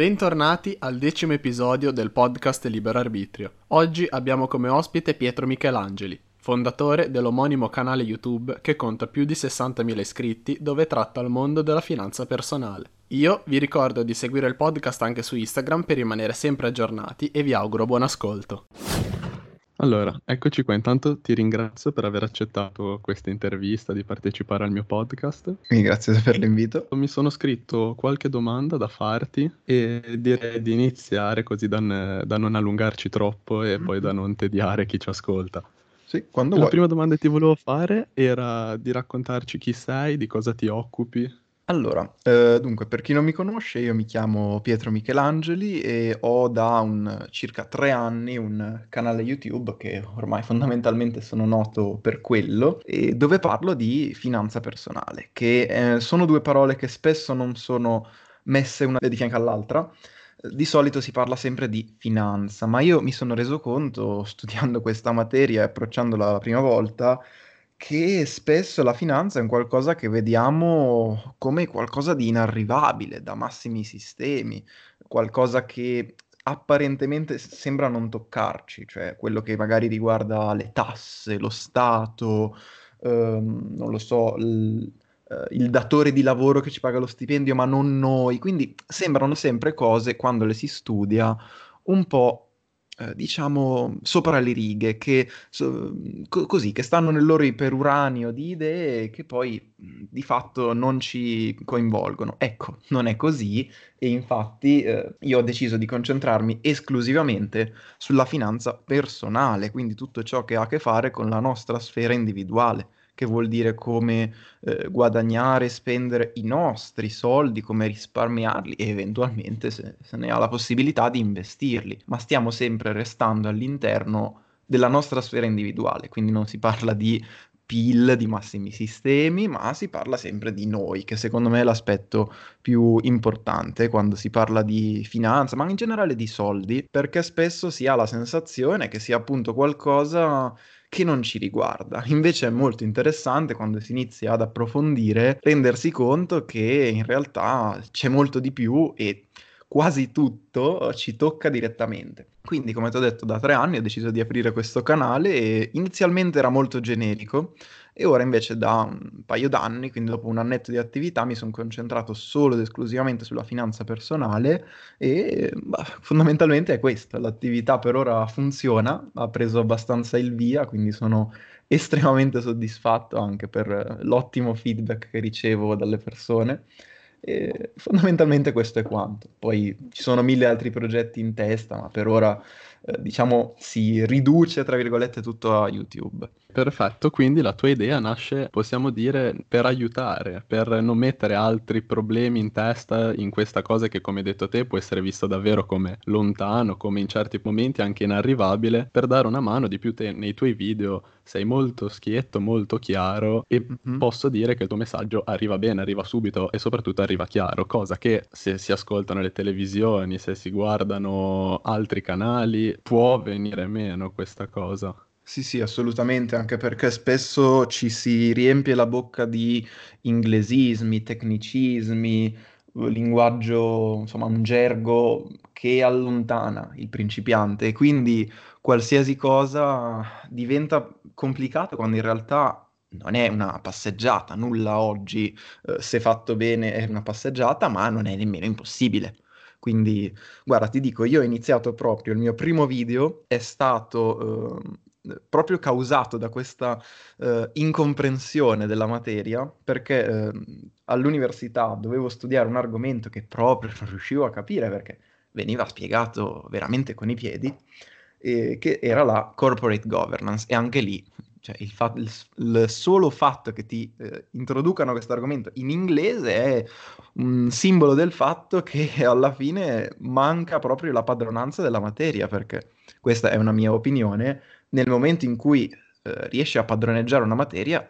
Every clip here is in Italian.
Bentornati al decimo episodio del podcast Libero Arbitrio. Oggi abbiamo come ospite Pietro Michelangeli, fondatore dell'omonimo canale YouTube che conta più di 60.000 iscritti dove tratta il mondo della finanza personale. Io vi ricordo di seguire il podcast anche su Instagram per rimanere sempre aggiornati e vi auguro buon ascolto. Allora, eccoci qua. Intanto ti ringrazio per aver accettato questa intervista, di partecipare al mio podcast. Grazie per l'invito. Mi sono scritto qualche domanda da farti e direi di iniziare così da, da non allungarci troppo e poi da non tediare chi ci ascolta. Sì, quando La vuoi. prima domanda che ti volevo fare era di raccontarci chi sei, di cosa ti occupi. Allora, eh, dunque, per chi non mi conosce, io mi chiamo Pietro Michelangeli e ho da un, circa tre anni un canale YouTube che ormai fondamentalmente sono noto per quello, e dove parlo di finanza personale, che eh, sono due parole che spesso non sono messe una di fianco all'altra. Di solito si parla sempre di finanza, ma io mi sono reso conto, studiando questa materia e approcciandola la prima volta, che spesso la finanza è un qualcosa che vediamo come qualcosa di inarrivabile, da massimi sistemi, qualcosa che apparentemente sembra non toccarci, cioè quello che magari riguarda le tasse, lo Stato, ehm, non lo so, il, eh, il datore di lavoro che ci paga lo stipendio, ma non noi. Quindi sembrano sempre cose, quando le si studia, un po' eh, diciamo, sopra le righe, che so- co- così, che stanno nel loro iperuranio di idee che poi mh, di fatto non ci coinvolgono. Ecco, non è così e infatti eh, io ho deciso di concentrarmi esclusivamente sulla finanza personale, quindi tutto ciò che ha a che fare con la nostra sfera individuale. Che vuol dire come eh, guadagnare spendere i nostri soldi, come risparmiarli e eventualmente, se, se ne ha la possibilità, di investirli. Ma stiamo sempre restando all'interno della nostra sfera individuale, quindi non si parla di PIL, di massimi sistemi, ma si parla sempre di noi, che secondo me è l'aspetto più importante quando si parla di finanza, ma in generale di soldi, perché spesso si ha la sensazione che sia appunto qualcosa che non ci riguarda. Invece è molto interessante quando si inizia ad approfondire, rendersi conto che in realtà c'è molto di più e quasi tutto ci tocca direttamente. Quindi, come ti ho detto, da tre anni ho deciso di aprire questo canale e inizialmente era molto generico e ora invece da un paio d'anni, quindi dopo un annetto di attività, mi sono concentrato solo ed esclusivamente sulla finanza personale e bah, fondamentalmente è questo. L'attività per ora funziona, ha preso abbastanza il via, quindi sono estremamente soddisfatto anche per l'ottimo feedback che ricevo dalle persone. E fondamentalmente questo è quanto. Poi ci sono mille altri progetti in testa, ma per ora, eh, diciamo, si riduce, tra virgolette, tutto a YouTube. Perfetto, quindi la tua idea nasce, possiamo dire, per aiutare, per non mettere altri problemi in testa in questa cosa che, come hai detto te, può essere visto davvero come lontano, come in certi momenti anche inarrivabile, per dare una mano di più te nei tuoi video sei molto schietto, molto chiaro e Mhm. posso dire che il tuo messaggio arriva bene, arriva subito e soprattutto arriva chiaro, cosa che se si ascoltano le televisioni, se si guardano altri canali, può venire meno questa cosa. Sì, sì, assolutamente, anche perché spesso ci si riempie la bocca di inglesismi, tecnicismi, linguaggio, insomma, un gergo che allontana il principiante e quindi qualsiasi cosa diventa complicata quando in realtà non è una passeggiata, nulla oggi, eh, se fatto bene è una passeggiata, ma non è nemmeno impossibile. Quindi, guarda, ti dico, io ho iniziato proprio, il mio primo video è stato eh, proprio causato da questa eh, incomprensione della materia, perché eh, all'università dovevo studiare un argomento che proprio non riuscivo a capire perché veniva spiegato veramente con i piedi, che era la corporate governance. E anche lì, cioè, il, fa- il il solo fatto che ti eh, introducano questo argomento in inglese è un simbolo del fatto che alla fine manca proprio la padronanza della materia, perché questa è una mia opinione. Nel momento in cui eh, riesci a padroneggiare una materia,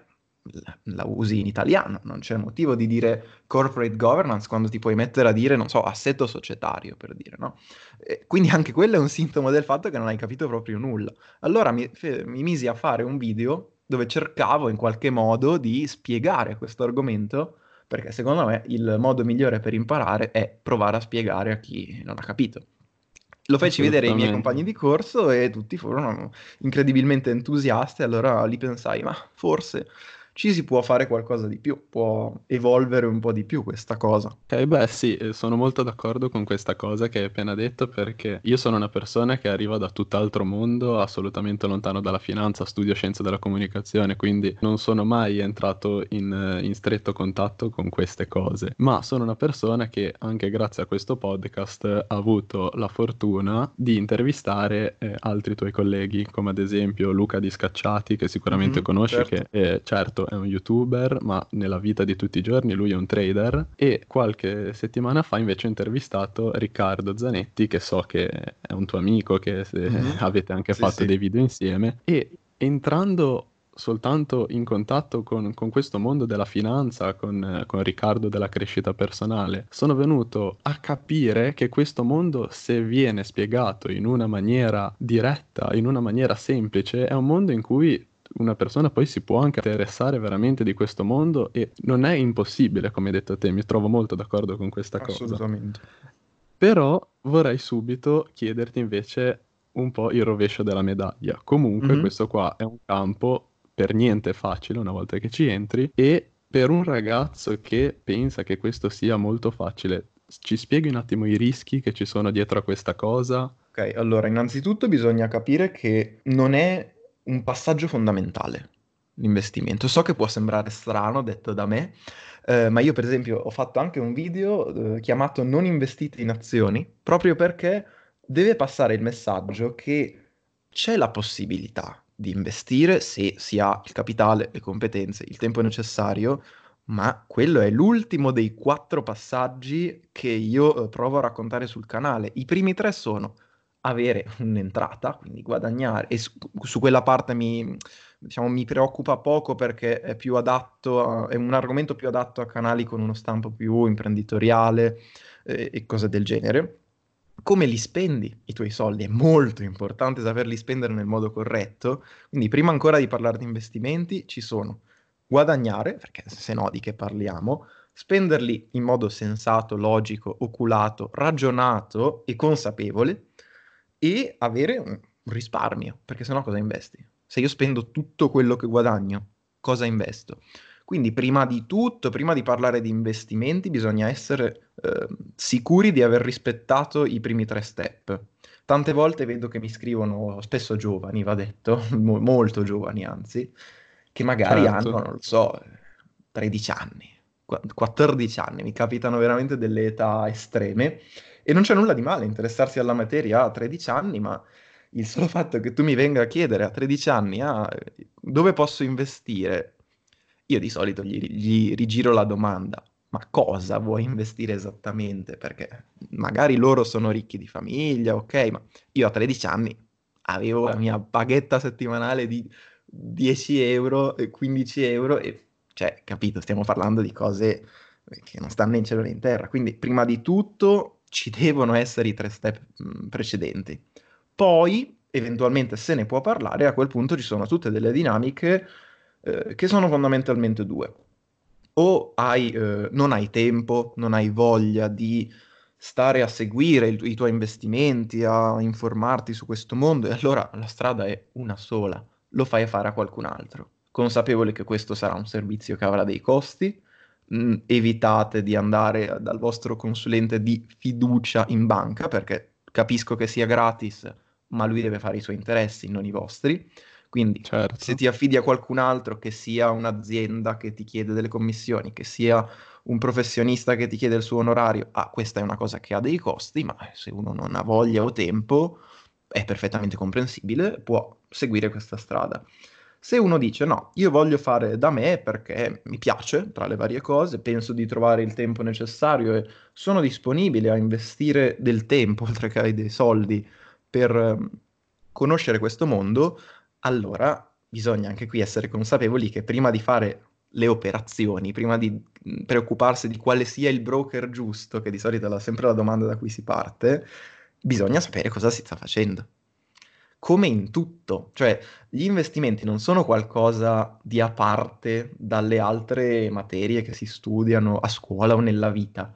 la, usi in italiano, non c'è motivo di dire corporate governance quando ti puoi mettere a dire, non so, assetto societario, per dire, no? E quindi anche quello è un sintomo del fatto che non hai capito proprio nulla. Allora mi, fe- mi misi a fare un video dove cercavo in qualche modo di spiegare questo argomento perché secondo me il modo migliore per imparare è provare a spiegare a chi non ha capito. Lo feci vedere ai miei compagni di corso e tutti furono incredibilmente entusiasti, allora lì pensai, ma forse ci si può fare qualcosa di più, può evolvere un po' di più questa cosa. Ok, beh sì, eh, sono molto d'accordo con questa cosa che hai appena detto perché io sono una persona che arriva da tutt'altro mondo, assolutamente lontano dalla finanza, studio scienze della comunicazione, quindi non sono mai entrato in, eh, in stretto contatto con queste cose, ma sono una persona che anche grazie a questo podcast ha avuto la fortuna di intervistare eh, altri tuoi colleghi, come ad esempio Luca Di Scacciati, che sicuramente mm-hmm, conosci, certo. che è, certo è un youtuber, ma nella vita di tutti i giorni lui è un trader e qualche settimana fa invece ho intervistato Riccardo Zanetti, che so che è un tuo amico, che mm-hmm. avete anche sì, fatto sì. dei video insieme e entrando soltanto in contatto con, con, questo mondo della finanza, con, con, Riccardo della crescita personale, sono venuto a capire che questo mondo, se viene spiegato in una maniera diretta, in una maniera semplice, è un mondo in cui una persona poi si può anche interessare veramente di questo mondo e non è impossibile, come hai detto te, mi trovo molto d'accordo con questa cosa. Assolutamente. Però vorrei subito chiederti invece un po' il rovescio della medaglia. Comunque mm-hmm. questo qua è un campo per niente facile una volta che ci entri e per un ragazzo che pensa che questo sia molto facile, ci spieghi un attimo i rischi che ci sono dietro a questa cosa? Ok, allora innanzitutto bisogna capire che non è un passaggio fondamentale, l'investimento. So che può sembrare strano detto da me, eh, ma io per esempio ho fatto anche un video eh, chiamato Non investite in azioni, proprio perché deve passare il messaggio che c'è la possibilità di investire se si ha il capitale, le competenze, il tempo necessario, ma quello è l'ultimo dei quattro passaggi che io eh, provo a raccontare sul canale. I primi tre sono avere un'entrata, quindi guadagnare, e su, su quella parte mi, diciamo, mi, preoccupa poco perché è più adatto, a, è un argomento più adatto a canali con uno stampo più imprenditoriale eh, e cose del genere. Come li spendi i tuoi soldi? È molto importante saperli spendere nel modo corretto. Quindi, prima ancora di parlare di investimenti, ci sono guadagnare, perché se no di che parliamo, spenderli in modo sensato, logico, oculato, ragionato e consapevole e avere un risparmio, perché sennò cosa investi? Se io spendo tutto quello che guadagno, cosa investo? Quindi prima di tutto, prima di parlare di investimenti, bisogna essere eh, sicuri di aver rispettato i primi tre step. Tante volte vedo che mi scrivono, spesso giovani, va detto, mo- molto giovani anzi, che magari certo. hanno, non lo so, 13 anni, 14 anni, mi capitano veramente delle età estreme e non c'è nulla di male interessarsi alla materia a 13 anni, ma il solo fatto che tu mi venga a chiedere a 13 anni ah, dove posso investire, io di solito gli, gli rigiro la domanda, ma cosa vuoi investire esattamente? Perché magari loro sono ricchi di famiglia, ok, ma io a 13 anni avevo la mia paghetta settimanale di 10 euro, 15 euro e, cioè, capito, stiamo parlando di cose che non stanno né in cielo né in terra. Quindi, prima di tutto, ci devono essere i tre step precedenti. Poi, eventualmente, se ne può parlare, a quel punto ci sono tutte delle dinamiche eh, che sono fondamentalmente due. O hai, eh, non hai tempo, non hai voglia di stare a seguire il, i tuoi investimenti, a informarti su questo mondo, e allora la strada è una sola, lo fai fare a qualcun altro, consapevole che questo sarà un servizio che avrà dei costi, mh, mm, evitate di andare dal vostro consulente di fiducia in banca perché capisco che sia gratis, ma lui deve fare i suoi interessi, non i vostri. Quindi certo. se ti affidi a qualcun altro, che sia un'azienda che ti chiede delle commissioni, che sia un professionista che ti chiede il suo onorario, ah, questa è una cosa che ha dei costi, ma se uno non ha voglia o tempo, è perfettamente comprensibile, può seguire questa strada. Se uno dice no, io voglio fare da me perché mi piace, tra le varie cose, penso di trovare il tempo necessario e sono disponibile a investire del tempo, oltre che dei soldi, per ehm, conoscere questo mondo, allora bisogna anche qui essere consapevoli che prima di fare le operazioni, prima di mhmm, preoccuparsi di quale sia il broker giusto, che di solito è sempre la domanda da cui si parte, bisogna sapere cosa si sta facendo. Come in tutto, cioè gli investimenti non sono qualcosa di a parte dalle altre materie che si studiano a scuola o nella vita.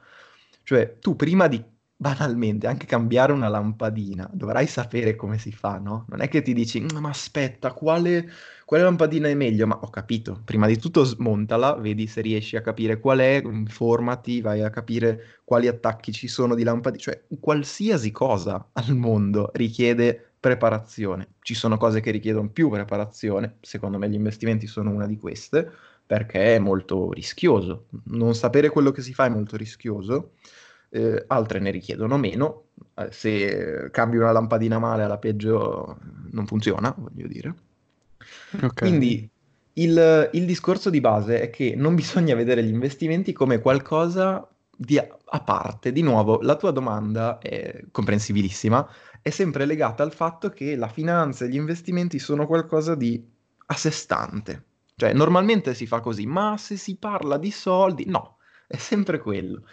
Cioè tu prima di banalmente anche cambiare una lampadina dovrai sapere come si fa, no? Non è che ti dici, "Mm, ma aspetta, quale, quale lampadina è meglio? Ma ho capito, prima di tutto smontala, vedi se riesci a capire qual è, informati, vai a capire quali attacchi ci sono di lampadine, cioè qualsiasi cosa al mondo richiede preparazione. Ci sono cose che richiedono più preparazione, secondo me gli investimenti sono una di queste, perché è molto rischioso. Non sapere quello che si fa è molto rischioso, eh, altre ne richiedono meno. Eh, se cambi una lampadina male, alla peggio non funziona, voglio dire. Ok. Quindi il, il discorso di base è che non bisogna vedere gli investimenti come qualcosa di a, a parte. Di nuovo, la tua domanda è comprensibilissima, è sempre legata al fatto che la finanza e gli investimenti sono qualcosa di a sé stante. Cioè, normalmente si fa così, ma se si parla di soldi, no, è sempre quello.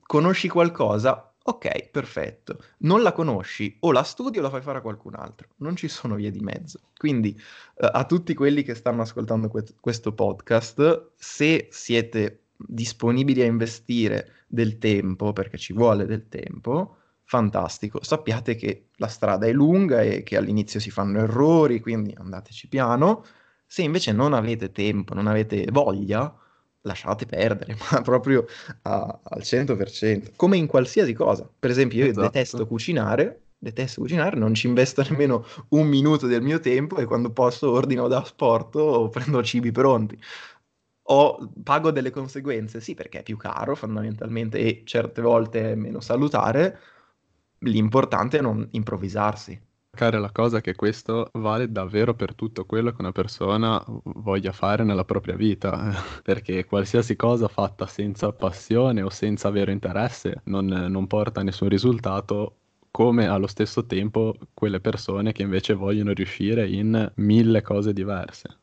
Conosci qualcosa? Ok, perfetto. Non la conosci, o la studi o la fai fare a qualcun altro. Non ci sono vie di mezzo. Quindi, eh, a tutti quelli che stanno ascoltando que- questo podcast, se siete disponibili a investire del tempo, perché ci vuole del tempo, fantastico. Sappiate che la strada è lunga e che all'inizio si fanno errori, quindi andateci piano. Se invece non avete tempo, non avete voglia, lasciate perdere, ma proprio a- al 100%, come in qualsiasi cosa. Per esempio, io Esatto. detesto cucinare, detesto cucinare, non ci investo nemmeno un minuto del mio tempo e quando posso ordino da sport o prendo cibi pronti. O pago delle conseguenze, sì, perché è più caro fondamentalmente e certe volte è meno salutare. L'importante è non improvvisarsi. Cara, la cosa è che questo vale davvero per tutto quello che una persona voglia fare nella propria vita, perché qualsiasi cosa fatta senza passione o senza vero interesse non, non porta a nessun risultato, come allo stesso tempo quelle persone che invece vogliono riuscire in mille cose diverse.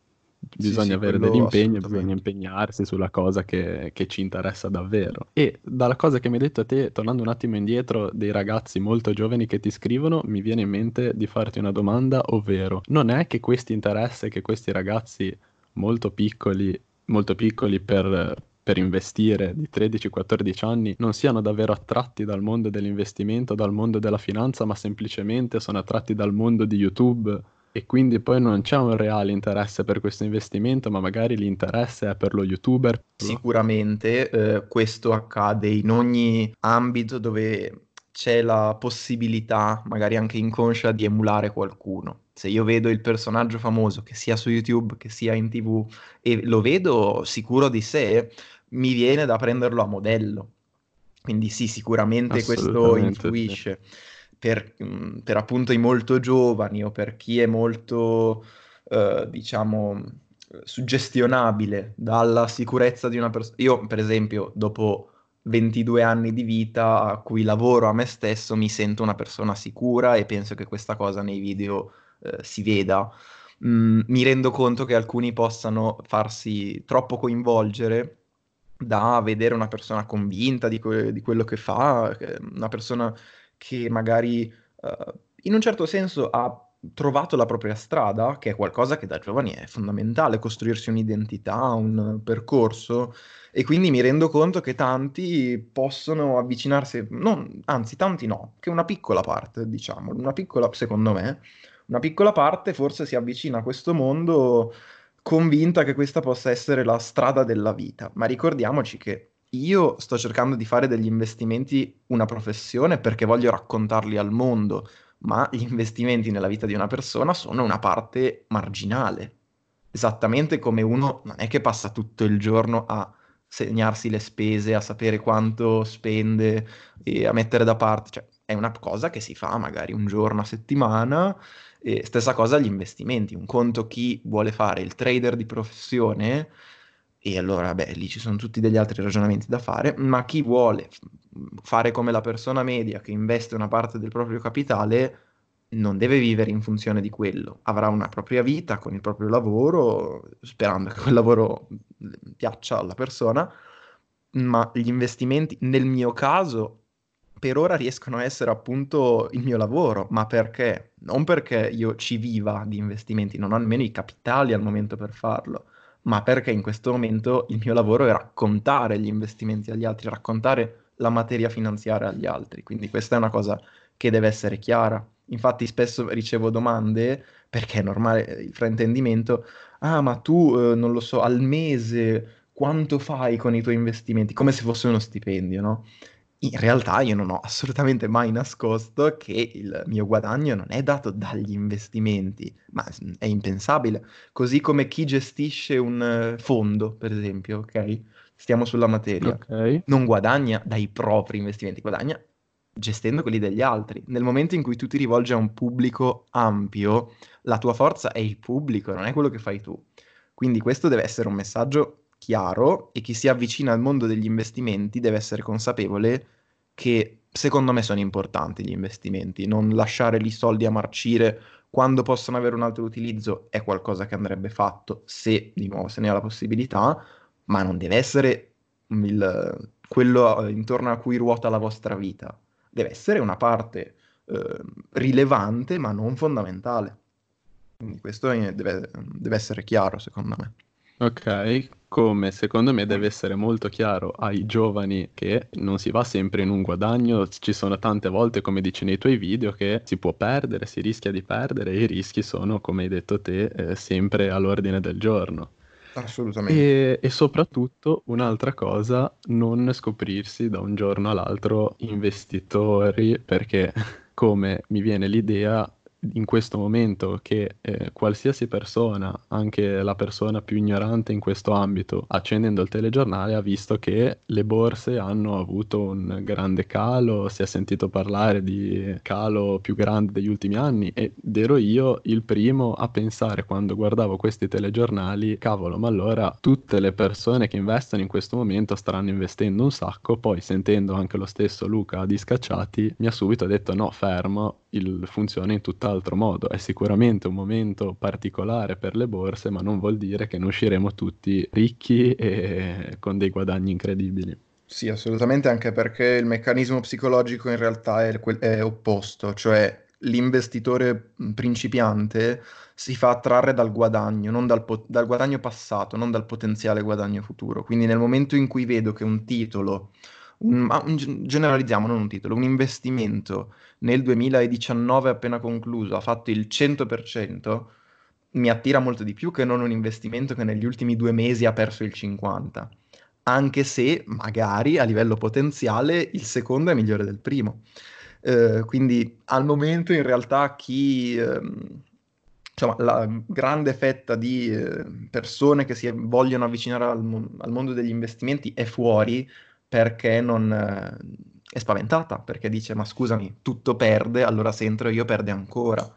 Bisogna sì, avere dell'impegno, bisogna impegnarsi sulla cosa che, che ci interessa davvero. E dalla cosa che mi hai detto a te, tornando un attimo indietro, dei ragazzi molto giovani che ti scrivono, mi viene in mente di farti una domanda, ovvero, non è che questo interesse che questi ragazzi molto piccoli, molto piccoli per, per investire di 13-14 anni non siano davvero attratti dal mondo dell'investimento, dal mondo della finanza, ma semplicemente sono attratti dal mondo di YouTube e quindi poi non c'è un reale interesse per questo investimento, ma magari l'interesse è per lo YouTuber. Sicuramente eh, questo accade in ogni ambito dove c'è la possibilità, magari anche inconscia, di emulare qualcuno. Se io vedo il personaggio famoso, che sia su YouTube, che sia in TV, e lo vedo sicuro di sé, mi viene da prenderlo a modello. Quindi sì, sicuramente questo Assolutamente sì. Per, mm, per appunto i molto giovani o per chi è molto, eh, diciamo, suggestionabile dalla sicurezza di una persona. Io, per esempio, dopo 22 anni di vita a cui lavoro a me stesso, mi sento una persona sicura e penso che questa cosa nei video eh, si veda. Mm, mi rendo conto che alcuni possano farsi troppo coinvolgere da vedere una persona convinta di, que- di quello che fa, una persona che magari eh, in un certo senso ha trovato la propria strada, che è qualcosa che da giovani è fondamentale, costruirsi un'identità, un percorso, e quindi mi rendo conto che tanti possono avvicinarsi, non- anzi tanti no, che una piccola parte, diciamo, una piccola, secondo me, una piccola parte forse si avvicina a questo mondo convinta che questa possa essere la strada della vita, ma ricordiamoci che io sto cercando di fare degli investimenti una professione perché voglio raccontarli al mondo, ma gli investimenti nella vita di una persona sono una parte marginale. Esattamente come uno non è che passa tutto il giorno a segnarsi le spese, a sapere quanto spende e a mettere da parte, cioè è una cosa che si fa magari un giorno a settimana. E stessa cosa gli investimenti, un conto chi vuole fare il trader di professione e allora, beh, lì ci sono tutti degli altri ragionamenti da fare, ma chi vuole fare come la persona media che investe una parte del proprio capitale non deve vivere in funzione di quello, avrà una propria vita con il proprio lavoro, sperando che quel lavoro piaccia alla persona, ma gli investimenti, nel mio caso, per ora riescono a essere appunto il mio lavoro, ma perché? Non perché io ci viva di investimenti, non ho nemmeno i capitali al momento per farlo, ma perché in questo momento il mio lavoro è raccontare gli investimenti agli altri, raccontare la materia finanziaria agli altri. Quindi questa è una cosa che deve essere chiara. Infatti spesso ricevo domande, perché è normale il fraintendimento, ah ma tu, eh, non lo so, al mese quanto fai con i tuoi investimenti? Come se fosse uno stipendio, no? In realtà io non ho assolutamente mai nascosto che il mio guadagno non è dato dagli investimenti, ma è impensabile. Così come chi gestisce un eh, fondo, per esempio, ok? Stiamo sulla materia. Ok. Non guadagna dai propri investimenti, guadagna gestendo quelli degli altri. Nel momento in cui tu ti rivolgi a un pubblico ampio, la tua forza è il pubblico, non è quello che fai tu. Quindi questo deve essere un messaggio chiaro e chi si avvicina al mondo degli investimenti deve essere consapevole che secondo me sono importanti gli investimenti, non lasciare lì soldi a marcire quando possono avere un altro utilizzo è qualcosa che andrebbe fatto se di nuovo se ne ha la possibilità, ma non deve essere il, quello intorno a cui ruota la vostra vita, deve essere una parte eh, rilevante ma non fondamentale. Quindi questo deve, deve essere chiaro secondo me. Ok, come secondo me deve essere molto chiaro ai giovani che non si va sempre in un guadagno, ci sono tante volte, come dici nei tuoi video, che si può perdere, si rischia di perdere e i rischi sono, come hai detto te, eh, sempre all'ordine del giorno. Assolutamente. E, e soprattutto un'altra cosa, non scoprirsi da un giorno all'altro investitori, perché come mi viene l'idea, in questo momento che eh, qualsiasi persona, anche la persona più ignorante in questo ambito, accendendo il telegiornale ha visto che le borse hanno avuto un grande calo, si è sentito parlare di calo più grande degli ultimi anni ed ero io il primo a pensare quando guardavo questi telegiornali, cavolo, ma allora tutte le persone che investono in questo momento staranno investendo un sacco, poi sentendo anche lo stesso Luca di Scacciati mi ha subito detto no, fermo, il, funziona in tutt'altro modo. È sicuramente un momento particolare per le borse, ma non vuol dire che ne usciremo tutti ricchi e con dei guadagni incredibili. Sì, assolutamente, anche perché il meccanismo psicologico in realtà è, è opposto, cioè l'investitore principiante si fa attrarre dal guadagno, non dal, po- dal guadagno passato, non dal potenziale guadagno futuro. Quindi nel momento in cui vedo che un titolo un, un, generalizziamo, non un titolo, un investimento nel 2019 appena concluso ha fatto il 100%, mi attira molto di più che non un investimento che negli ultimi due mesi ha perso il 50%, anche se magari a livello potenziale il secondo è migliore del primo. Eh, quindi al momento in realtà chi... Eh, insomma, la grande fetta di eh, persone che si vogliono avvicinare al, al mondo degli investimenti è fuori, perché non eh, è spaventata, perché dice ma scusami, tutto perde, allora se entro io perde ancora.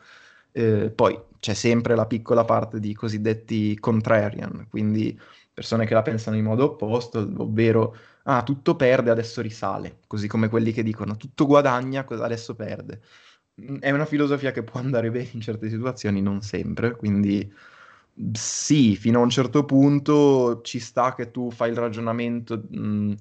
Eh, poi c'è sempre la piccola parte di cosiddetti contrarian, quindi persone che la pensano in modo opposto, ovvero ah, tutto perde, adesso risale, così come quelli che dicono tutto guadagna, adesso perde. Mm, è una filosofia che può andare bene in certe situazioni, non sempre, quindi sì, fino a un certo punto ci sta che tu fai il ragionamento... Mh, mm,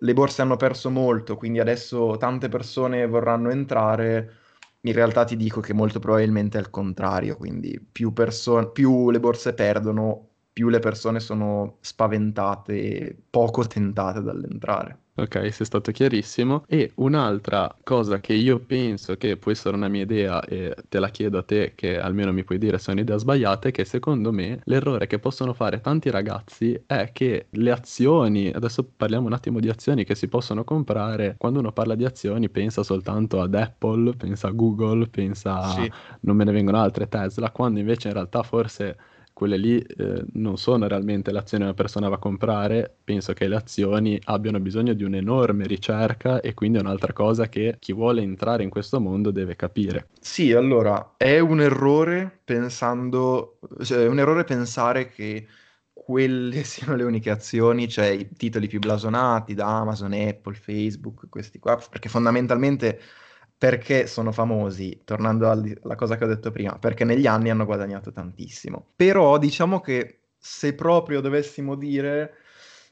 le borse hanno perso molto, quindi adesso tante persone vorranno entrare. In realtà ti dico che molto probabilmente è il contrario, quindi più, perso- più le borse perdono, più le persone sono spaventate e poco tentate dall'entrare. Ok, sei stato chiarissimo. E un'altra cosa che io penso che può essere una mia idea e te la chiedo a te che almeno mi puoi dire se è un'idea sbagliata è che secondo me l'errore che possono fare tanti ragazzi è che le azioni, adesso parliamo un attimo di azioni che si possono comprare, quando uno parla di azioni pensa soltanto ad Apple, pensa a Google, pensa a... Sì. non me ne vengono altre Tesla, quando invece in realtà forse quelle lì eh, non sono realmente le azioni che una persona va a comprare, penso che le azioni abbiano bisogno di un'enorme ricerca e quindi è un'altra cosa che chi vuole entrare in questo mondo deve capire. Sì, allora, è un errore pensando, cioè, è un errore pensare che quelle siano le uniche azioni, cioè i titoli più blasonati da Amazon, Apple, Facebook, questi qua, perché fondamentalmente perché sono famosi, tornando alla cosa che ho detto prima, perché negli anni hanno guadagnato tantissimo. Però diciamo che se proprio dovessimo dire,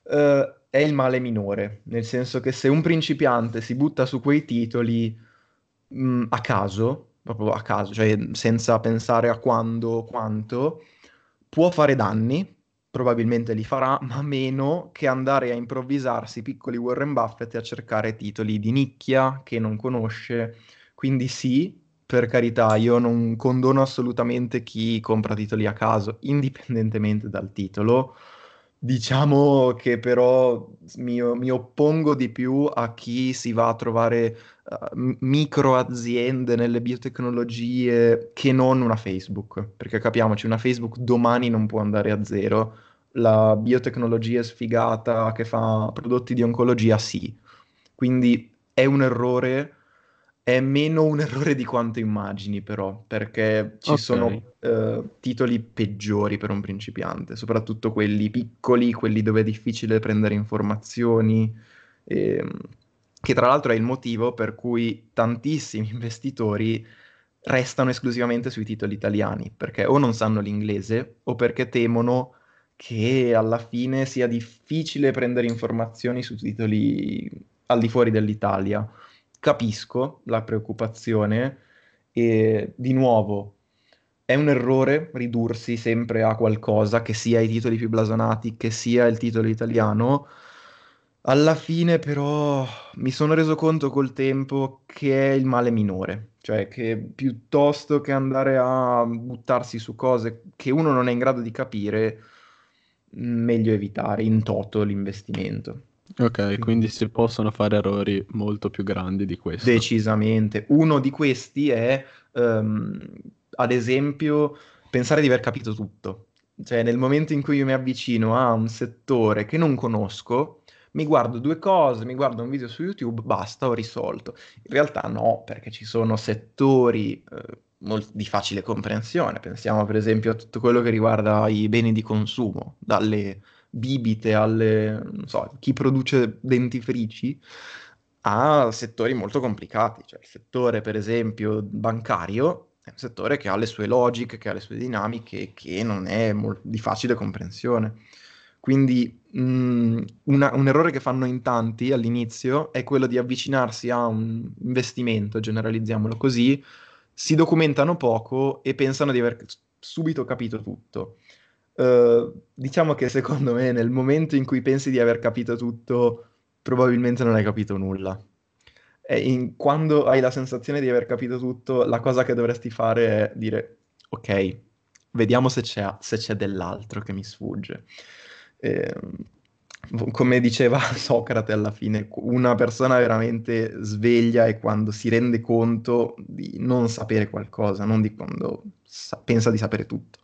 eh, è il male minore, nel senso che se un principiante si butta su quei titoli mh, mm, a caso, proprio a caso, cioè senza pensare a quando, quanto, può fare danni, probabilmente li farà, ma meno che andare a improvvisarsi piccoli Warren Buffett e a cercare titoli di nicchia che non conosce. Quindi sì, per carità, io non condono assolutamente chi compra titoli a caso, indipendentemente dal titolo. Diciamo che però mi, mi oppongo di più a chi si va a trovare uh, micro aziende nelle biotecnologie che non una Facebook, perché capiamoci, una Facebook domani non può andare a zero, la biotecnologia sfigata che fa prodotti di oncologia sì, quindi è un errore è meno un errore di quanto immagini, però, perché ci okay. sono uh, titoli peggiori per un principiante, soprattutto quelli piccoli, quelli dove è difficile prendere informazioni, ehm, che tra l'altro è il motivo per cui tantissimi investitori restano esclusivamente sui titoli italiani, perché o non sanno l'inglese o perché temono che alla fine sia difficile prendere informazioni su titoli al di fuori dell'Italia capisco la preoccupazione e di nuovo è un errore ridursi sempre a qualcosa che sia i titoli più blasonati, che sia il titolo italiano. Alla fine però mi sono reso conto col tempo che è il male minore, cioè che piuttosto che andare a buttarsi su cose che uno non è in grado di capire, meglio evitare in toto l'investimento. Ok, quindi si possono fare errori molto più grandi di questo. Decisamente. Uno di questi è, um, ad esempio, pensare di aver capito tutto. Cioè, nel momento in cui io mi avvicino a un settore che non conosco, mi guardo due cose, mi guardo un video su YouTube, basta, ho risolto. In realtà no, perché ci sono settori eh, di facile comprensione. Pensiamo per esempio a tutto quello che riguarda i beni di consumo, dalle bibite alle, non so, chi produce dentifrici, a settori molto complicati. Cioè il settore, per esempio, bancario è un settore che ha le sue logiche, che ha le sue dinamiche, che non è molt- di facile comprensione. Quindi mh, una, un errore che fanno in tanti all'inizio è quello di avvicinarsi a un investimento, generalizziamolo così, si documentano poco e pensano di aver subito capito tutto. Uh, diciamo che secondo me nel momento in cui pensi di aver capito tutto, probabilmente non hai capito nulla. In, quando hai la sensazione di aver capito tutto, la cosa che dovresti fare è dire, ok, vediamo se c'è, se c'è dell'altro che mi sfugge. E, come diceva Socrate alla fine, una persona veramente sveglia è quando si rende conto di non sapere qualcosa, non di quando sa- pensa di sapere tutto.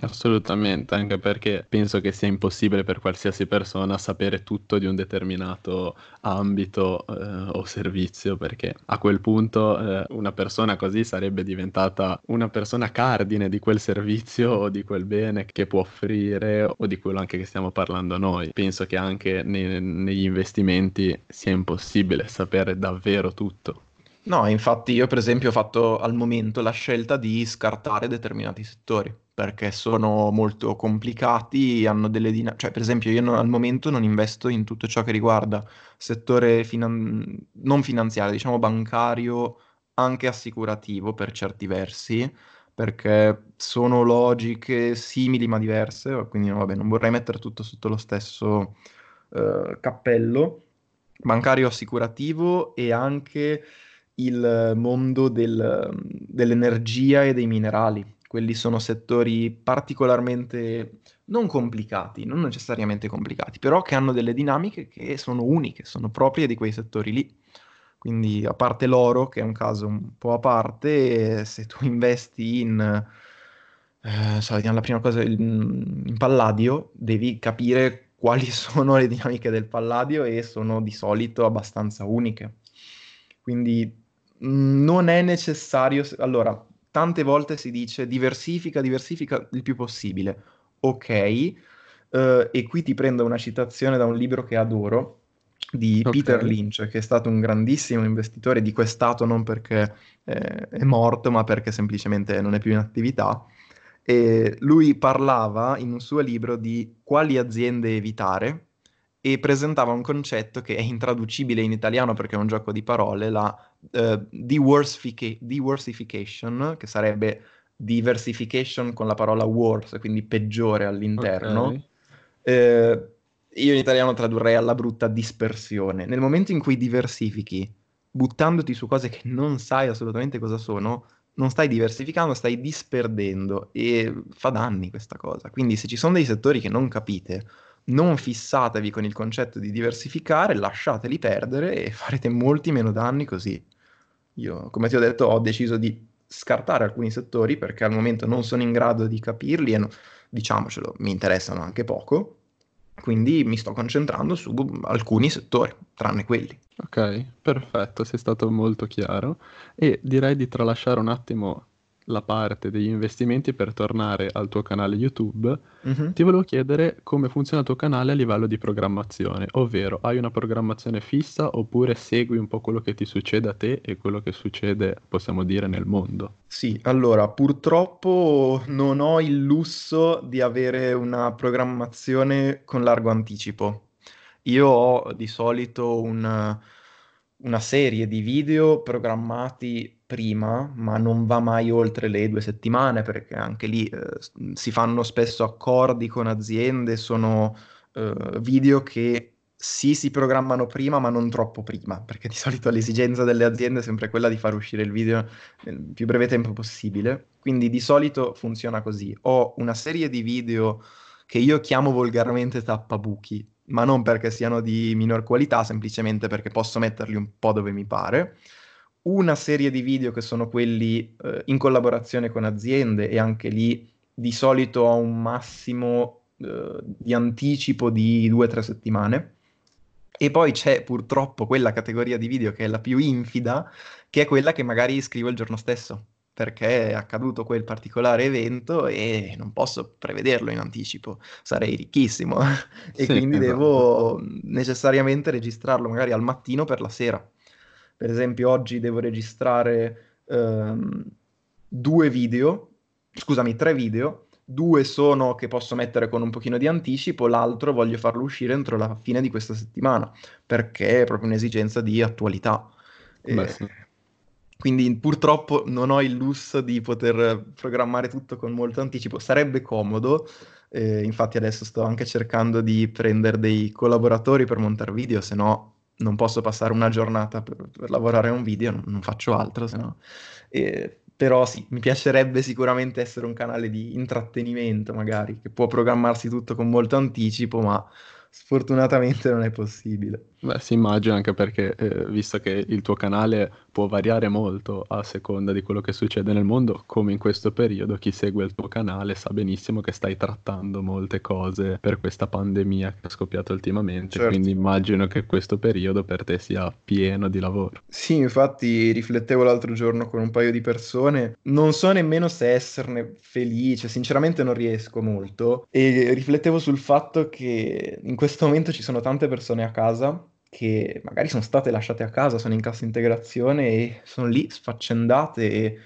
Assolutamente, anche perché penso che sia impossibile per qualsiasi persona sapere tutto di un determinato ambito eh, o servizio, perché a quel punto eh, una persona così sarebbe diventata una persona cardine di quel servizio o di quel bene che può offrire o di quello anche che stiamo parlando noi. Penso che anche nei, negli investimenti sia impossibile sapere davvero tutto. No, infatti io per esempio ho fatto al momento la scelta di scartare determinati settori perché sono molto complicati, hanno delle dinamiche, cioè per esempio io non, al momento non investo in tutto ciò che riguarda settore finan- non finanziario, diciamo bancario, anche assicurativo per certi versi, perché sono logiche simili ma diverse, quindi vabbè, non vorrei mettere tutto sotto lo stesso uh, cappello, bancario assicurativo e anche il mondo del, dell'energia e dei minerali. Quelli sono settori particolarmente non complicati, non necessariamente complicati, però che hanno delle dinamiche che sono uniche, sono proprie di quei settori lì. Quindi, a parte l'oro, che è un caso un po' a parte, se tu investi in, eh, so, la prima cosa, in palladio, devi capire quali sono le dinamiche del palladio e sono di solito abbastanza uniche. Quindi Mm, non è necessario. Allora, tante volte si dice diversifica, diversifica il più possibile. Ok, uh, e qui ti prendo una citazione da un libro che adoro di okay. Peter Lynch, che è stato un grandissimo investitore, di cui è stato non perché eh, è morto, ma perché semplicemente non è più in attività. E lui parlava in un suo libro di quali aziende evitare e presentava un concetto che è intraducibile in italiano perché è un gioco di parole, la uh, deworsifica- deworsification, che sarebbe diversification con la parola worse, quindi peggiore all'interno. Okay. Eh, io in italiano tradurrei alla brutta dispersione. Nel momento in cui diversifichi, buttandoti su cose che non sai assolutamente cosa sono, non stai diversificando, stai disperdendo e fa danni questa cosa. Quindi se ci sono dei settori che non capite, non fissatevi con il concetto di diversificare, lasciateli perdere e farete molti meno danni così. Io, come ti ho detto, ho deciso di scartare alcuni settori perché al momento non sono in grado di capirli e, no, diciamocelo, mi interessano anche poco. Quindi mi sto concentrando su alcuni settori, tranne quelli. Ok, perfetto, sei stato molto chiaro e direi di tralasciare un attimo la parte degli investimenti per tornare al tuo canale YouTube, mm-hmm. ti volevo chiedere come funziona il tuo canale a livello di programmazione, ovvero hai una programmazione fissa oppure segui un po' quello che ti succede a te e quello che succede, possiamo dire, nel mondo? Sì, allora purtroppo non ho il lusso di avere una programmazione con largo anticipo. Io ho di solito un una serie di video programmati prima, ma non va mai oltre le due settimane perché anche lì eh, si fanno spesso accordi con aziende, sono eh, video che sì si programmano prima, ma non troppo prima, perché di solito l'esigenza delle aziende è sempre quella di far uscire il video nel più breve tempo possibile. Quindi di solito funziona così. Ho una serie di video che io chiamo volgarmente tappabuchi, ma non perché siano di minor qualità, semplicemente perché posso metterli un po' dove mi pare. Una serie di video che sono quelli eh, in collaborazione con aziende e anche lì di solito ho un massimo eh, di anticipo di due o tre settimane. E poi c'è purtroppo quella categoria di video che è la più infida, che è quella che magari scrivo il giorno stesso perché è accaduto quel particolare evento e non posso prevederlo in anticipo, sarei ricchissimo e sì, quindi esatto. devo necessariamente registrarlo magari al mattino per la sera. Per esempio oggi devo registrare ehm, due video, scusami, tre video, due sono che posso mettere con un pochino di anticipo, l'altro voglio farlo uscire entro la fine di questa settimana, perché è proprio un'esigenza di attualità. Beh, sì. Quindi purtroppo non ho il lusso di poter programmare tutto con molto anticipo. Sarebbe comodo, eh, infatti adesso sto anche cercando di prendere dei collaboratori per montare video, se no non posso passare una giornata per, per lavorare a un video, non, non faccio altro, se no. Eh, però sì, mi piacerebbe sicuramente essere un canale di intrattenimento, magari, che può programmarsi tutto con molto anticipo, ma Sfortunatamente non è possibile. Beh, si immagina anche perché, eh, visto che il tuo canale può variare molto a seconda di quello che succede nel mondo, come in questo periodo, chi segue il tuo canale sa benissimo che stai trattando molte cose per questa pandemia che è scoppiata ultimamente, certo. quindi immagino che questo periodo per te sia pieno di lavoro. Sì, infatti riflettevo l'altro giorno con un paio di persone, non so nemmeno se esserne felice, sinceramente non riesco molto, e riflettevo sul fatto che in questo questo momento ci sono tante persone a casa che magari sono state lasciate a casa, sono in cassa integrazione e sono lì sfaccendate e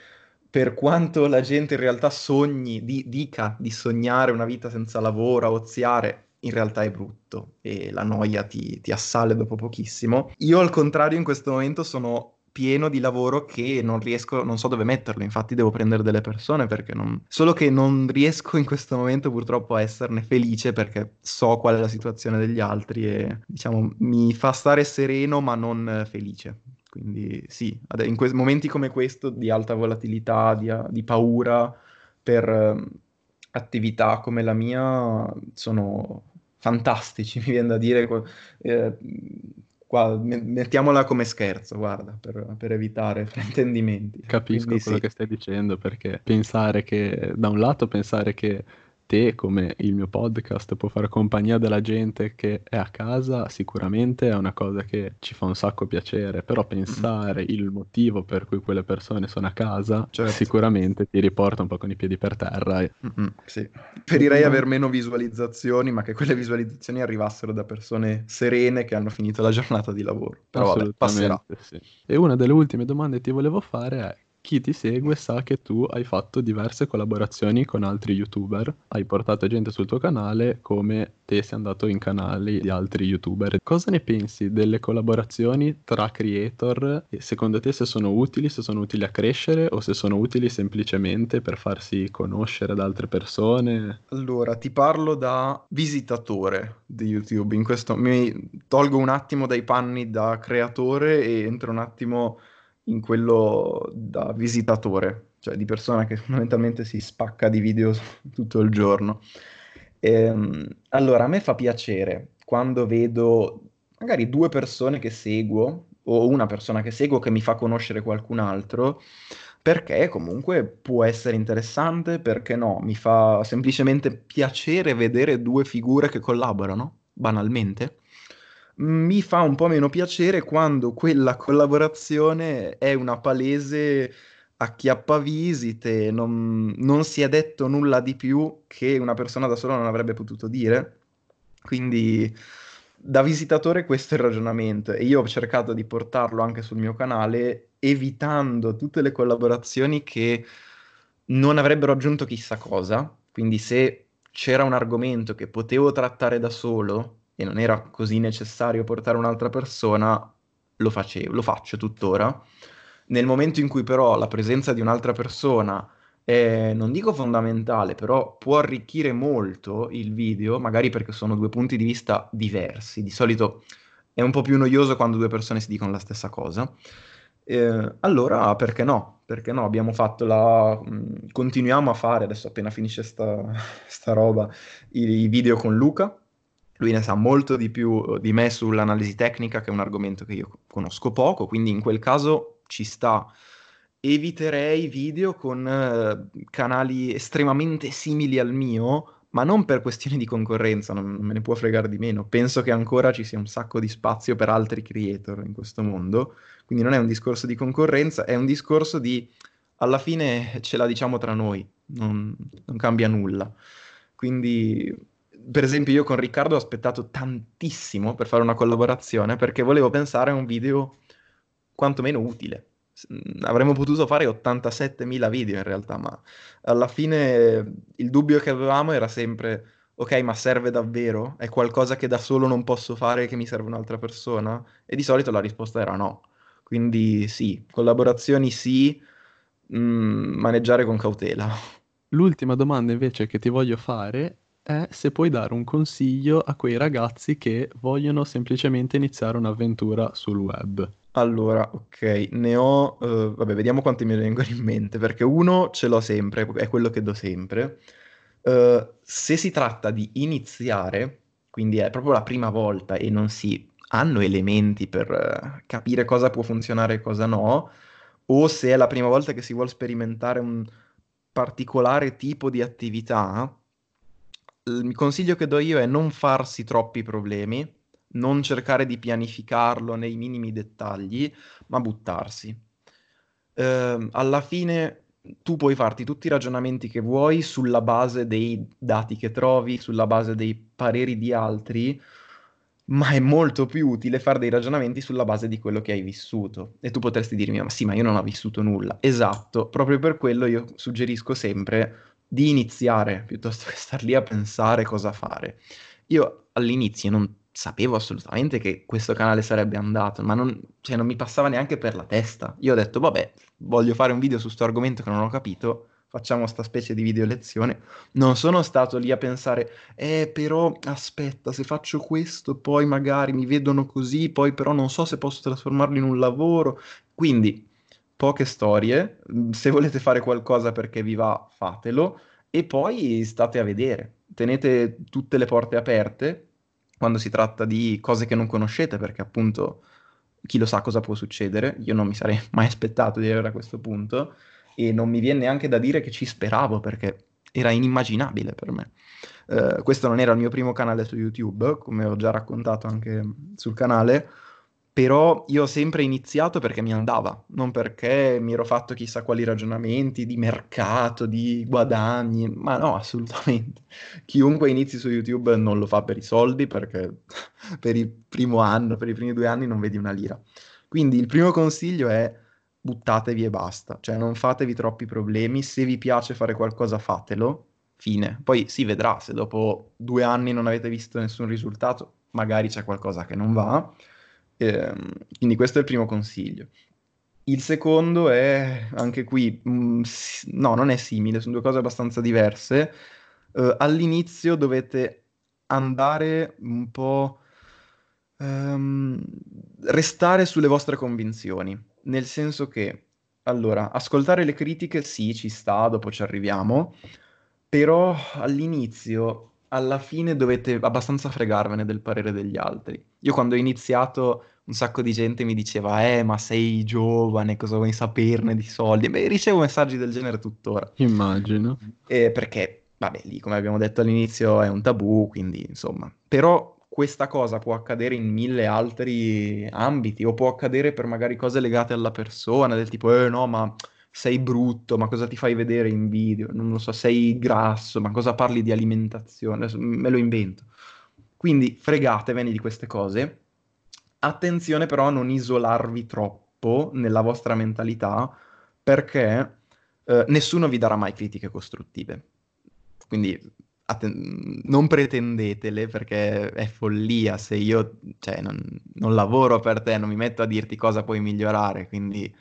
per quanto la gente in realtà sogni, di, dica di sognare una vita senza lavoro, oziare, in realtà è brutto e la noia ti, ti assale dopo pochissimo. Io al contrario in questo momento sono pieno di lavoro che non riesco, non so dove metterlo, infatti devo prendere delle persone perché non... Solo che non riesco in questo momento purtroppo a esserne felice perché so qual è la situazione degli altri e diciamo mi fa stare sereno ma non felice. Quindi sì, in que- momenti come questo di alta volatilità, di, di paura per uh, attività come la mia sono fantastici, mi viene da dire. Eh, Qua, mettiamola come scherzo, guarda, per, per evitare fraintendimenti. Capisco Quindi, quello sì. che stai dicendo, perché pensare che, da un lato, pensare che te, come il mio podcast, può fare compagnia della gente che è a casa, sicuramente è una cosa che ci fa un sacco piacere, però pensare mm-hmm. il motivo per cui quelle persone sono a casa, certo. sicuramente ti riporta un po' con i piedi per terra. Mm-hmm, sì. Preferirei aver meno visualizzazioni, ma che quelle visualizzazioni arrivassero da persone serene che hanno finito la giornata di lavoro. Però vabbè, passerà. Sì. E una delle ultime domande che ti volevo fare è chi ti segue sa che tu hai fatto diverse collaborazioni con altri youtuber, hai portato gente sul tuo canale come te sei andato in canali di altri youtuber. Cosa ne pensi delle collaborazioni tra creator? Secondo te se sono utili, se sono utili a crescere o se sono utili semplicemente per farsi conoscere da altre persone? Allora, ti parlo da visitatore di YouTube. In questo mi tolgo un attimo dai panni da creatore e entro un attimo in quello da visitatore, cioè di persona che fondamentalmente si spacca di video tutto il giorno. Ehm, allora, a me fa piacere quando vedo magari due persone che seguo o una persona che seguo che mi fa conoscere qualcun altro, perché comunque può essere interessante, perché no, mi fa semplicemente piacere vedere due figure che collaborano, banalmente mi fa un po' meno piacere quando quella collaborazione è una palese acchiappavisite, non, non si è detto nulla di più che una persona da sola non avrebbe potuto dire. Quindi da visitatore questo è il ragionamento e io ho cercato di portarlo anche sul mio canale evitando tutte le collaborazioni che non avrebbero aggiunto chissà cosa. Quindi se c'era un argomento che potevo trattare da solo e non era così necessario portare un'altra persona, lo facevo, lo faccio tuttora. Nel momento in cui però la presenza di un'altra persona è, non dico fondamentale, però può arricchire molto il video, magari perché sono due punti di vista diversi. Di solito è un po' più noioso quando due persone si dicono la stessa cosa. Eh, allora, perché no? Perché no? Abbiamo fatto la... continuiamo a fare, adesso appena finisce sta, sta roba, i, i video con Luca, lui ne sa molto di più di me sull'analisi tecnica, che è un argomento che io conosco poco, quindi in quel caso ci sta. Eviterei video con eh, canali estremamente simili al mio, ma non per questioni di concorrenza, non, non me ne può fregare di meno. Penso che ancora ci sia un sacco di spazio per altri creator in questo mondo, quindi non è un discorso di concorrenza, è un discorso di alla fine ce la diciamo tra noi, non, non cambia nulla. Quindi per esempio, io con Riccardo ho aspettato tantissimo per fare una collaborazione perché volevo pensare a un video quantomeno utile. Avremmo potuto fare 87.000 video in realtà, ma alla fine il dubbio che avevamo era sempre: ok, ma serve davvero? È qualcosa che da solo non posso fare che mi serve un'altra persona? E di solito la risposta era no. Quindi sì, collaborazioni sì, mh, maneggiare con cautela. L'ultima domanda invece che ti voglio fare è se puoi dare un consiglio a quei ragazzi che vogliono semplicemente iniziare un'avventura sul web. Allora, ok, ne ho, uh, vabbè, vediamo quanti mi vengono in mente, perché uno ce l'ho sempre, è quello che do sempre. Uh, se si tratta di iniziare, quindi è proprio la prima volta e non si hanno elementi per uh, capire cosa può funzionare e cosa no, o se è la prima volta che si vuole sperimentare un particolare tipo di attività, il consiglio che do io è non farsi troppi problemi, non cercare di pianificarlo nei minimi dettagli, ma buttarsi. Eh, alla fine tu puoi farti tutti i ragionamenti che vuoi sulla base dei dati che trovi, sulla base dei pareri di altri, ma è molto più utile fare dei ragionamenti sulla base di quello che hai vissuto. E tu potresti dirmi, ma sì, ma io non ho vissuto nulla. Esatto, proprio per quello io suggerisco sempre di iniziare piuttosto che star lì a pensare cosa fare. Io all'inizio non sapevo assolutamente che questo canale sarebbe andato, ma non, cioè, non mi passava neanche per la testa. Io ho detto, vabbè, voglio fare un video su questo argomento che non ho capito, facciamo sta specie di video lezione. Non sono stato lì a pensare, eh, però aspetta, se faccio questo, poi magari mi vedono così, poi però non so se posso trasformarlo in un lavoro. Quindi poche storie, mm, se volete fare qualcosa perché vi va, fatelo e poi state a vedere. Tenete tutte le porte aperte quando si tratta di cose che non conoscete, perché appunto chi lo sa cosa può succedere. Io non mi sarei mai aspettato di arrivare a questo punto e non mi viene neanche da dire che ci speravo perché era inimmaginabile per me. Uh, questo non era il mio primo canale su YouTube, come ho già raccontato anche sul canale però io ho sempre iniziato perché mi andava, non perché mi ero fatto chissà quali ragionamenti di mercato, di guadagni, ma no, assolutamente. Chiunque inizi su YouTube non lo fa per i soldi, perché per il primo anno, per i primi due anni non vedi una lira. Quindi il primo consiglio è buttatevi e basta. Cioè, non fatevi troppi problemi. Se vi piace fare qualcosa, fatelo. Fine. Poi si vedrà se dopo due anni non avete visto nessun risultato, magari c'è qualcosa che non va. Ehm, quindi questo è il primo consiglio. Il secondo è anche qui, mh, mm, no, non è simile, sono due cose abbastanza diverse. Uh, all'inizio dovete andare un po' um, restare sulle vostre convinzioni, nel senso che, allora, ascoltare le critiche sì, ci sta, dopo ci arriviamo, però all'inizio, alla fine dovete abbastanza fregarvene del parere degli altri. Io quando ho iniziato un sacco di gente mi diceva, eh, ma sei giovane, cosa vuoi saperne di soldi? Beh, ricevo messaggi del genere tuttora. Immagino. Eh, perché, vabbè, lì, come abbiamo detto all'inizio, è un tabù, quindi, insomma. Però questa cosa può accadere in mille altri ambiti, o può accadere per magari cose legate alla persona, del tipo, eh, no, ma sei brutto, ma cosa ti fai vedere in video? Non lo so, sei grasso, ma cosa parli di alimentazione? Adesso me lo invento. Quindi fregatevene di queste cose Attenzione però a non isolarvi troppo nella vostra mentalità perché eh, nessuno vi darà mai critiche costruttive. Quindi atten- non pretendetele perché è follia se io cioè, non, non lavoro per te, non mi metto a dirti cosa puoi migliorare. Quindi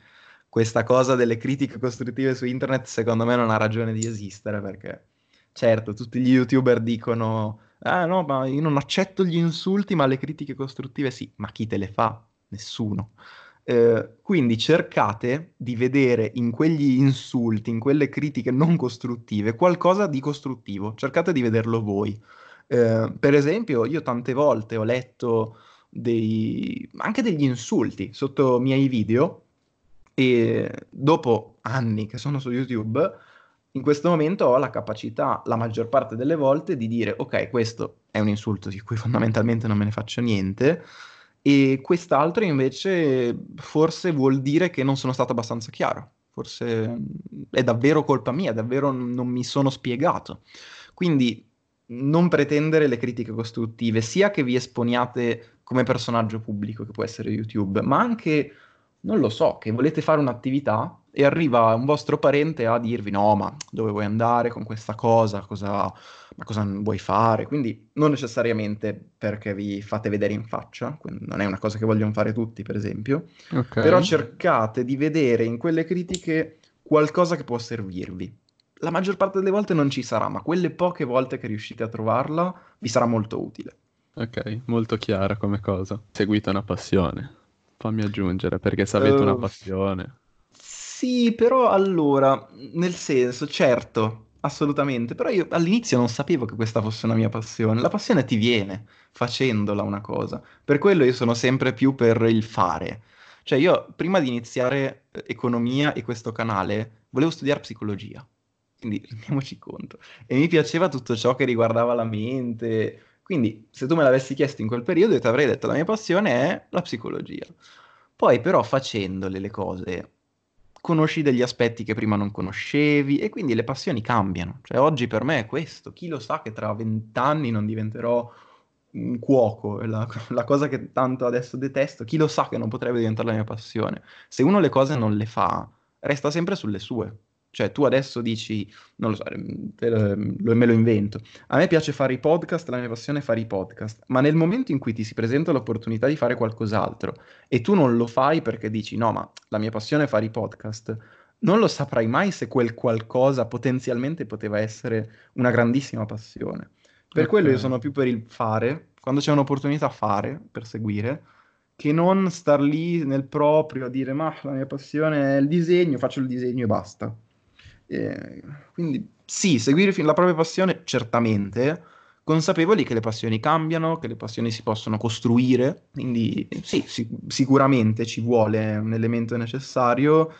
questa cosa delle critiche costruttive su internet secondo me non ha ragione di esistere perché certo tutti gli youtuber dicono Ah no, ma io non accetto gli insulti, ma le critiche costruttive sì. Ma chi te le fa? Nessuno. Eh, quindi cercate di vedere in quegli insulti, in quelle critiche non costruttive, qualcosa di costruttivo. Cercate di vederlo voi. Eh, per esempio, io tante volte ho letto dei... anche degli insulti sotto i miei video e dopo anni che sono su YouTube in questo momento ho la capacità, la maggior parte delle volte, di dire ok, questo è un insulto di cui fondamentalmente non me ne faccio niente, e quest'altro invece forse vuol dire che non sono stato abbastanza chiaro. Forse mm, è davvero colpa mia, davvero non mi sono spiegato. Quindi non pretendere le critiche costruttive, sia che vi esponiate come personaggio pubblico, che può essere YouTube, ma anche, non lo so, che volete fare un'attività e arriva un vostro parente a dirvi no, ma dove vuoi andare con questa cosa, cosa, ma cosa vuoi fare? Quindi non necessariamente perché vi fate vedere in faccia, non è una cosa che vogliono fare tutti, per esempio, okay. però cercate di vedere in quelle critiche qualcosa che può servirvi. La maggior parte delle volte non ci sarà, ma quelle poche volte che riuscite a trovarla vi sarà molto utile. Ok, molto chiara come cosa. Seguite una passione. Fammi aggiungere, perché se avete uh, una passione sì, però allora, nel senso, certo, assolutamente, però io all'inizio non sapevo che questa fosse una mia passione. La passione ti viene facendola una cosa. Per quello io sono sempre più per il fare. Cioè io prima di iniziare eh, economia e questo canale volevo studiare psicologia. Quindi rendiamoci conto. E mi piaceva tutto ciò che riguardava la mente. Quindi se tu me l'avessi chiesto in quel periodo io ti avrei detto la mia passione è la psicologia. Poi però facendole le cose conosci degli aspetti che prima non conoscevi e quindi le passioni cambiano. Cioè oggi per me è questo, chi lo sa che tra vent'anni non diventerò un cuoco, la, la, cosa che tanto adesso detesto, chi lo sa che non potrebbe diventare la mia passione. Se uno le cose non le fa, resta sempre sulle sue. Cioè, tu adesso dici, non lo so, ehm, me lo invento. A me piace fare i podcast, la mia passione è fare i podcast, ma nel momento in cui ti si presenta l'opportunità di fare qualcos'altro e tu non lo fai perché dici, no, ma la mia passione è fare i podcast, non lo saprai mai se quel qualcosa potenzialmente poteva essere una grandissima passione. Per okay. quello io sono più per il fare, quando c'è un'opportunità fare, per seguire, che non star lì nel proprio a dire, ma la mia passione è il disegno, faccio il disegno e basta. Eh, quindi sì, seguire la propria passione certamente, consapevoli che le passioni cambiano, che le passioni si possono costruire, quindi sì, sic- sicuramente ci vuole un elemento necessario.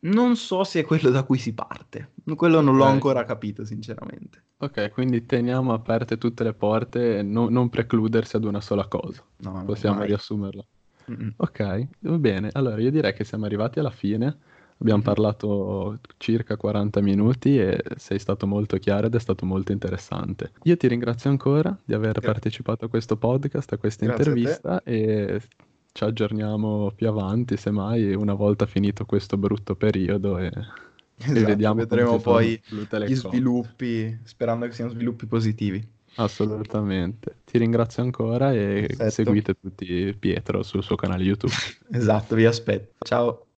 Non so se è quello da cui si parte, quello non l'ho ancora capito sinceramente. Ok, quindi teniamo aperte tutte le porte e no- non precludersi ad una sola cosa. No, Possiamo mai. riassumerla. Mm-mm. Ok, va bene. Allora io direi che siamo arrivati alla fine. Abbiamo parlato circa 40 minuti e sei stato molto chiaro ed è stato molto interessante. Io ti ringrazio ancora di aver Grazie. partecipato a questo podcast, a questa Grazie intervista a e ci aggiorniamo più avanti, semmai, una volta finito questo brutto periodo e, esatto, e vediamo vedremo poi gli sviluppi, sperando che siano sviluppi positivi. Assolutamente. Ti ringrazio ancora e Perfetto. seguite tutti Pietro sul suo canale YouTube. esatto, vi aspetto. Ciao.